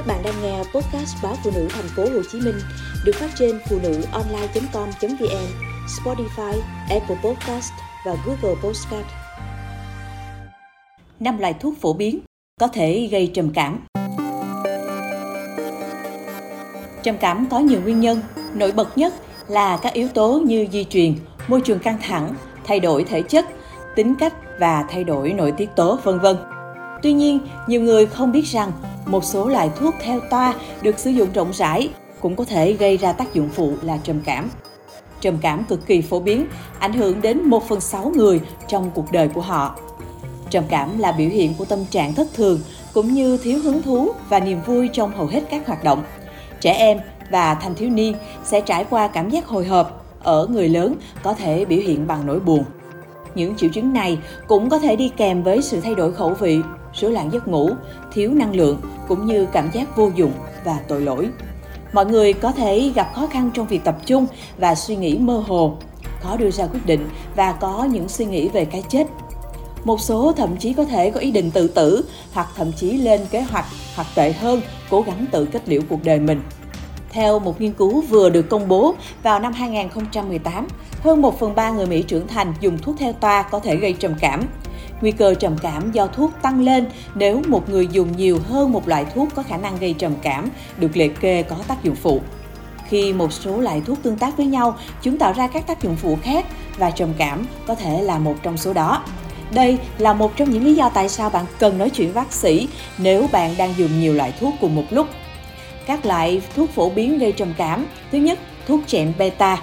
Các bạn đang nghe podcast báo phụ nữ thành phố Hồ Chí Minh được phát trên phụ nữ online.com.vn, Spotify, Apple Podcast và Google Podcast. Năm loại thuốc phổ biến có thể gây trầm cảm. Trầm cảm có nhiều nguyên nhân, nổi bật nhất là các yếu tố như di truyền, môi trường căng thẳng, thay đổi thể chất, tính cách và thay đổi nội tiết tố vân vân. Tuy nhiên, nhiều người không biết rằng một số loại thuốc theo toa được sử dụng rộng rãi cũng có thể gây ra tác dụng phụ là trầm cảm. Trầm cảm cực kỳ phổ biến, ảnh hưởng đến 1 phần 6 người trong cuộc đời của họ. Trầm cảm là biểu hiện của tâm trạng thất thường cũng như thiếu hứng thú và niềm vui trong hầu hết các hoạt động. Trẻ em và thanh thiếu niên sẽ trải qua cảm giác hồi hộp, ở người lớn có thể biểu hiện bằng nỗi buồn. Những triệu chứng này cũng có thể đi kèm với sự thay đổi khẩu vị, rối loạn giấc ngủ, thiếu năng lượng cũng như cảm giác vô dụng và tội lỗi. Mọi người có thể gặp khó khăn trong việc tập trung và suy nghĩ mơ hồ, khó đưa ra quyết định và có những suy nghĩ về cái chết. Một số thậm chí có thể có ý định tự tử hoặc thậm chí lên kế hoạch hoặc tệ hơn, cố gắng tự kết liễu cuộc đời mình. Theo một nghiên cứu vừa được công bố vào năm 2018, hơn 1 phần 3 người Mỹ trưởng thành dùng thuốc theo toa có thể gây trầm cảm. Nguy cơ trầm cảm do thuốc tăng lên nếu một người dùng nhiều hơn một loại thuốc có khả năng gây trầm cảm, được liệt kê có tác dụng phụ. Khi một số loại thuốc tương tác với nhau, chúng tạo ra các tác dụng phụ khác và trầm cảm có thể là một trong số đó. Đây là một trong những lý do tại sao bạn cần nói chuyện với bác sĩ nếu bạn đang dùng nhiều loại thuốc cùng một lúc. Các loại thuốc phổ biến gây trầm cảm. Thứ nhất, thuốc chẹn beta.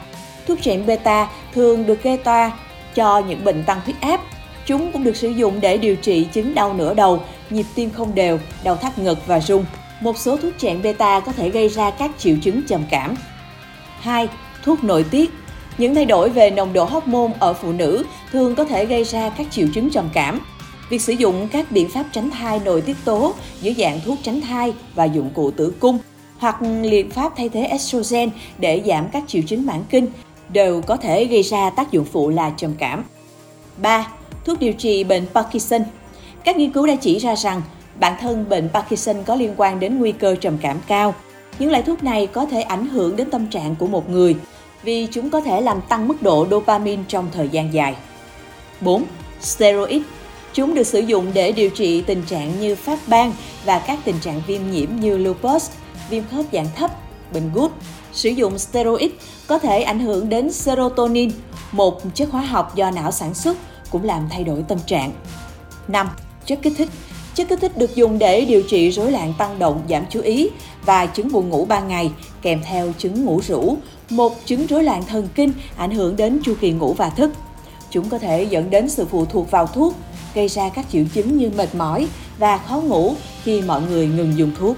Thuốc chẹn beta thường được gây toa cho những bệnh tăng huyết áp. Chúng cũng được sử dụng để điều trị chứng đau nửa đầu, nhịp tim không đều, đau thắt ngực và rung. Một số thuốc trạng beta có thể gây ra các triệu chứng trầm cảm. 2. Thuốc nội tiết những thay đổi về nồng độ hormone ở phụ nữ thường có thể gây ra các triệu chứng trầm cảm. Việc sử dụng các biện pháp tránh thai nội tiết tố dưới dạng thuốc tránh thai và dụng cụ tử cung hoặc liệu pháp thay thế estrogen để giảm các triệu chứng mãn kinh đều có thể gây ra tác dụng phụ là trầm cảm. 3. Thuốc điều trị bệnh Parkinson Các nghiên cứu đã chỉ ra rằng bản thân bệnh Parkinson có liên quan đến nguy cơ trầm cảm cao. Những loại thuốc này có thể ảnh hưởng đến tâm trạng của một người vì chúng có thể làm tăng mức độ dopamine trong thời gian dài. 4. Steroid Chúng được sử dụng để điều trị tình trạng như phát ban và các tình trạng viêm nhiễm như lupus, viêm khớp dạng thấp, bệnh gút. Sử dụng steroid có thể ảnh hưởng đến serotonin, một chất hóa học do não sản xuất, cũng làm thay đổi tâm trạng. 5. Chất kích thích Chất kích thích được dùng để điều trị rối loạn tăng động, giảm chú ý và chứng buồn ngủ ban ngày, kèm theo chứng ngủ rũ, một chứng rối loạn thần kinh ảnh hưởng đến chu kỳ ngủ và thức. Chúng có thể dẫn đến sự phụ thuộc vào thuốc, gây ra các triệu chứng như mệt mỏi và khó ngủ khi mọi người ngừng dùng thuốc.